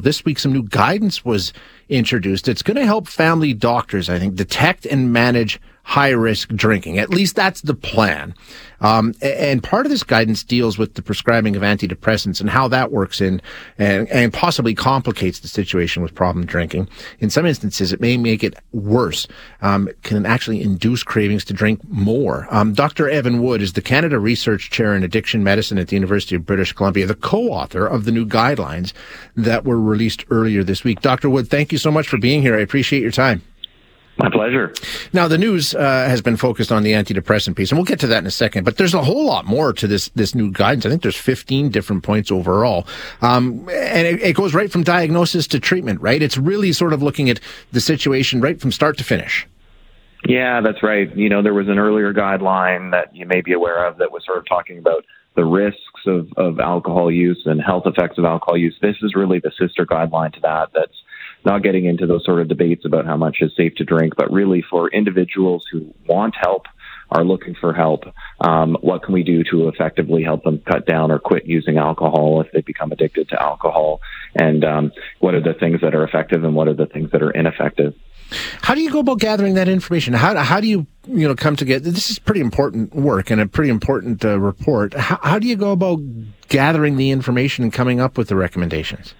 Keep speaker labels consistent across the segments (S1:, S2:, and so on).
S1: This week, some new guidance was introduced. It's going to help family doctors, I think, detect and manage high risk drinking. At least that's the plan. Um, and part of this guidance deals with the prescribing of antidepressants and how that works in and, and possibly complicates the situation with problem drinking. In some instances, it may make it worse. Um, can actually induce cravings to drink more. Um, Dr. Evan Wood is the Canada Research Chair in Addiction Medicine at the University of British Columbia, the co-author of the new guidelines that were released earlier this week. Dr. Wood, thank you so much for being here. I appreciate your time.
S2: My pleasure.
S1: Now, the news uh, has been focused on the antidepressant piece, and we'll get to that in a second. But there's a whole lot more to this this new guidance. I think there's 15 different points overall, um, and it, it, goes right from diagnosis to treatment. Right? It's really sort of looking at the situation right from start to finish.
S2: Yeah, that's right. You know, there was an earlier guideline that you may be aware of that was sort of talking about the risks of, of alcohol use and health effects of alcohol use. This is really the sister guideline to that. That's not getting into those sort of debates about how much is safe to drink, but really for individuals who want help, are looking for help, um, what can we do to effectively help them cut down or quit using alcohol if they become addicted to alcohol? And um, what are the things that are effective and what are the things that are ineffective?
S1: How do you go about gathering that information? How, how do you you know come together? This is pretty important work and a pretty important uh, report. How, how do you go about gathering the information and coming up with the recommendations?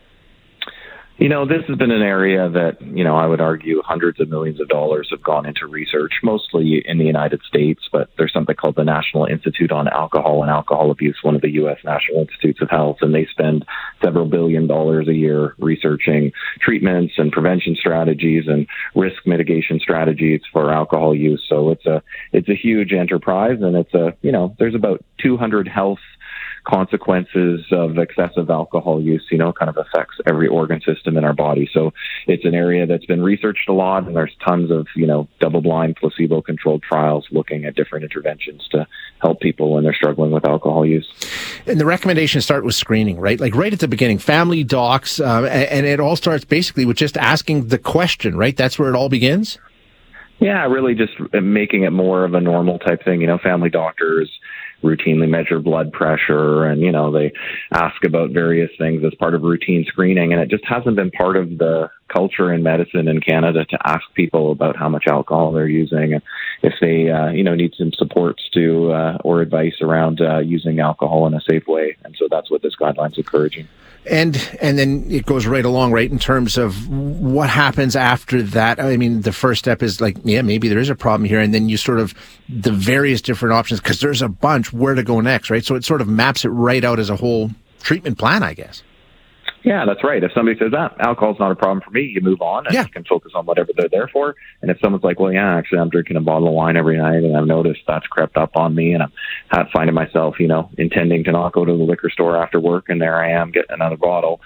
S2: You know, this has been an area that, you know, I would argue hundreds of millions of dollars have gone into research, mostly in the United States, but there's something called the National Institute on Alcohol and Alcohol Abuse, one of the U.S. National Institutes of Health, and they spend several billion dollars a year researching treatments and prevention strategies and risk mitigation strategies for alcohol use. So it's a, it's a huge enterprise and it's a, you know, there's about 200 health consequences of excessive alcohol use, you know, kind of affects every organ system in our body. So it's an area that's been researched a lot, and there's tons of, you know, double blind, placebo controlled trials looking at different interventions to help people when they're struggling with alcohol use.
S1: And the recommendations start with screening, right? Like right at the beginning, family docs, uh, and it all starts basically with just asking the question, right? That's where it all begins?
S2: Yeah, really just making it more of a normal type thing. You know, family doctors routinely measure blood pressure and, you know, they ask about various things as part of routine screening. And it just hasn't been part of the culture in medicine in Canada to ask people about how much alcohol they're using and if they, uh, you know, need some supports to, uh, or advice around uh, using alcohol in a safe way. And so that's what this guideline's encouraging.
S1: And and then it goes right along right in terms of what happens after that. I mean the first step is like yeah maybe there is a problem here. And then you sort of the various different options because there's a bunch where to go next right? So it sort of maps it right out as a whole treatment plan i guess
S2: yeah, that's right. If somebody says that ah, alcohol's not a problem for me, you move on and
S1: yeah.
S2: you can focus on whatever they're there for. And if someone's like, well, yeah, actually, I'm drinking a bottle of wine every night, and I've noticed that's crept up on me, and I'm finding myself, you know, intending to not go to the liquor store after work, and there I am getting another bottle.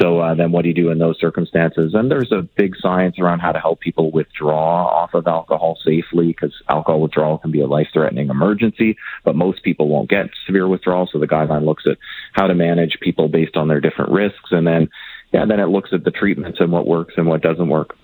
S2: So uh, then, what do you do in those circumstances? And there's a big science around how to help people withdraw off of alcohol safely, because alcohol withdrawal can be a life-threatening emergency, but most people won't get severe withdrawal. So the guideline looks at how to manage people based on their different risks and then yeah, then it looks at the treatments and what works and what doesn't work.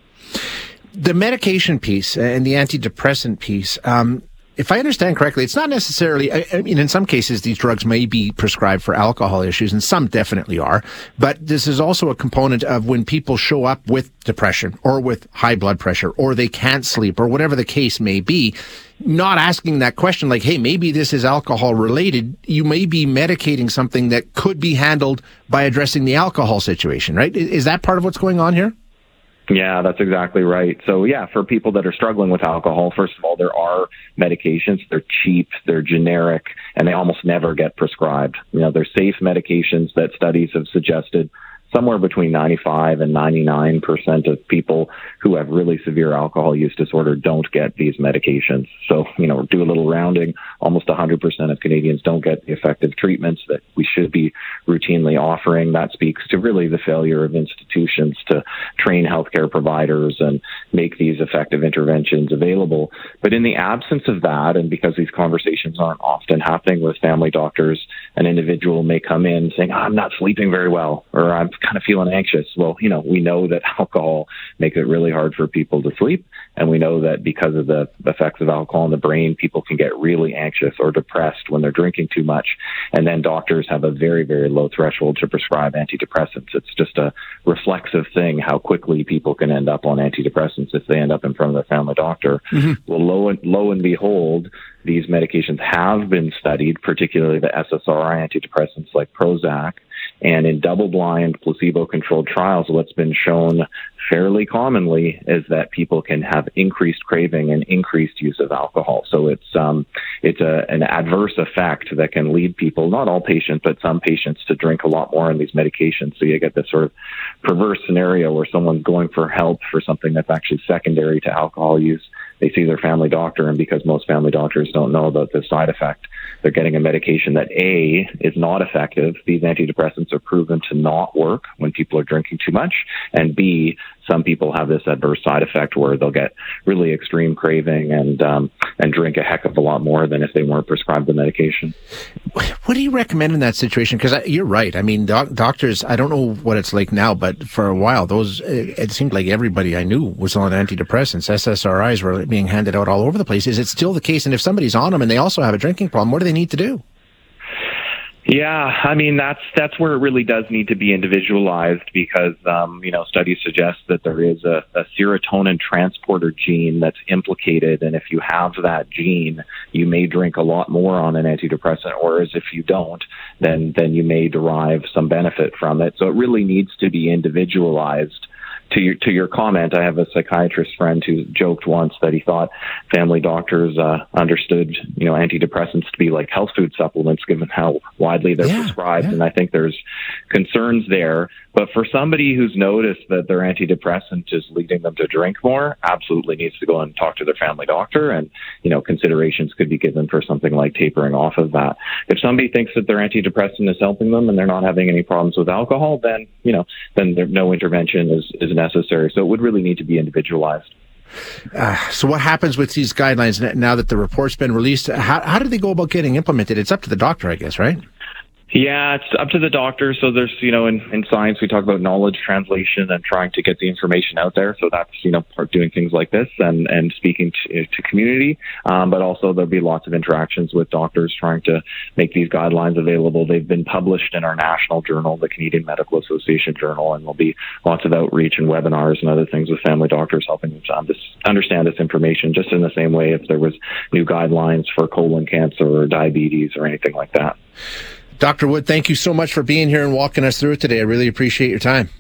S1: The medication piece and the antidepressant piece, um, if I understand correctly, it's not necessarily, I, I, mean, in some cases, these drugs may be prescribed for alcohol issues, and some definitely are. But this is also a component of when people show up with depression or with high blood pressure or they can't sleep or whatever the case may be, not asking that question like, hey, maybe this is alcohol related. You may be medicating something that could be handled by addressing the alcohol situation, right? Is that part of what's going on here?
S2: Yeah, that's exactly right. So, yeah, for people that are struggling with alcohol, first of all, there are medications. They're cheap, they're generic, and they almost never get prescribed. You know, they're safe medications that studies have suggested somewhere between 95 and 99 percent of people who have really severe alcohol use disorder don't get these medications. So, you know, do a little rounding. Almost 100 percent of Canadians don't get the effective treatments that we should be routinely offering. That speaks to really the failure of institutions to train healthcare providers and make these effective interventions available. But in the absence of that, and because these conversations aren't often happening with family doctors, an individual may come in saying, I'm not sleeping very well, or I'm kind of feeling anxious. Well, you know, we know that alcohol makes it really hard for people to sleep. And we know that because of the effects of alcohol in the brain, people can get really anxious or depressed when they're drinking too much. And then doctors have a very, very low threshold to prescribe antidepressants. It's just a reflexive thing how quickly people can end up on antidepressants if they end up in front of their family doctor. Mm-hmm. Well, lo and, lo and behold, these medications have been studied, particularly the SSRI antidepressants like Prozac. And in double blind placebo controlled trials, what's been shown fairly commonly is that people can have increased craving and increased use of alcohol. So it's um, it's a, an adverse effect that can lead people, not all patients, but some patients, to drink a lot more on these medications. So you get this sort of perverse scenario where someone's going for help for something that's actually secondary to alcohol use they see their family doctor, and because most family doctors don't know about the side effect, they're getting a medication that A is not effective. These antidepressants are proven to not work when people are drinking too much, and B, some people have this adverse side effect where they'll get really extreme craving and um, and drink a heck of a lot more than if they weren't prescribed the medication.
S1: What do you recommend in that situation? Because you're right. I mean, doc- doctors. I don't know what it's like now, but for a while, those it, it seemed like everybody I knew was on antidepressants. SSRIs were being handed out all over the place. Is it still the case? And if somebody's on them and they also have a drinking problem, what do they need to do?
S2: Yeah, I mean that's that's where it really does need to be individualized because um, you know studies suggest that there is a, a serotonin transporter gene that's implicated, and if you have that gene, you may drink a lot more on an antidepressant, whereas if you don't, then then you may derive some benefit from it. So it really needs to be individualized to your to your comment, I have a psychiatrist friend who joked once that he thought family doctors uh, understood you know antidepressants to be like health food supplements, given how widely they're yeah, prescribed. Yeah. And I think there's concerns there. But for somebody who's noticed that their antidepressant is leading them to drink more, absolutely needs to go and talk to their family doctor, and you know considerations could be given for something like tapering off of that. If somebody thinks that their antidepressant is helping them and they're not having any problems with alcohol, then you know then there, no intervention is is necessary. So it would really need to be individualized.
S1: Uh, so what happens with these guidelines now that the report's been released? How, how do they go about getting implemented? It's up to the doctor, I guess, right?
S2: Yeah, it's up to the doctor. So there's, you know, in, in science we talk about knowledge translation and trying to get the information out there. So that's, you know, part doing things like this and and speaking to, to community. Um, but also there'll be lots of interactions with doctors trying to make these guidelines available. They've been published in our national journal, the Canadian Medical Association Journal, and there'll be lots of outreach and webinars and other things with family doctors helping them to understand this information. Just in the same way, if there was new guidelines for colon cancer or diabetes or anything like that.
S1: Dr. Wood, thank you so much for being here and walking us through it today. I really appreciate your time.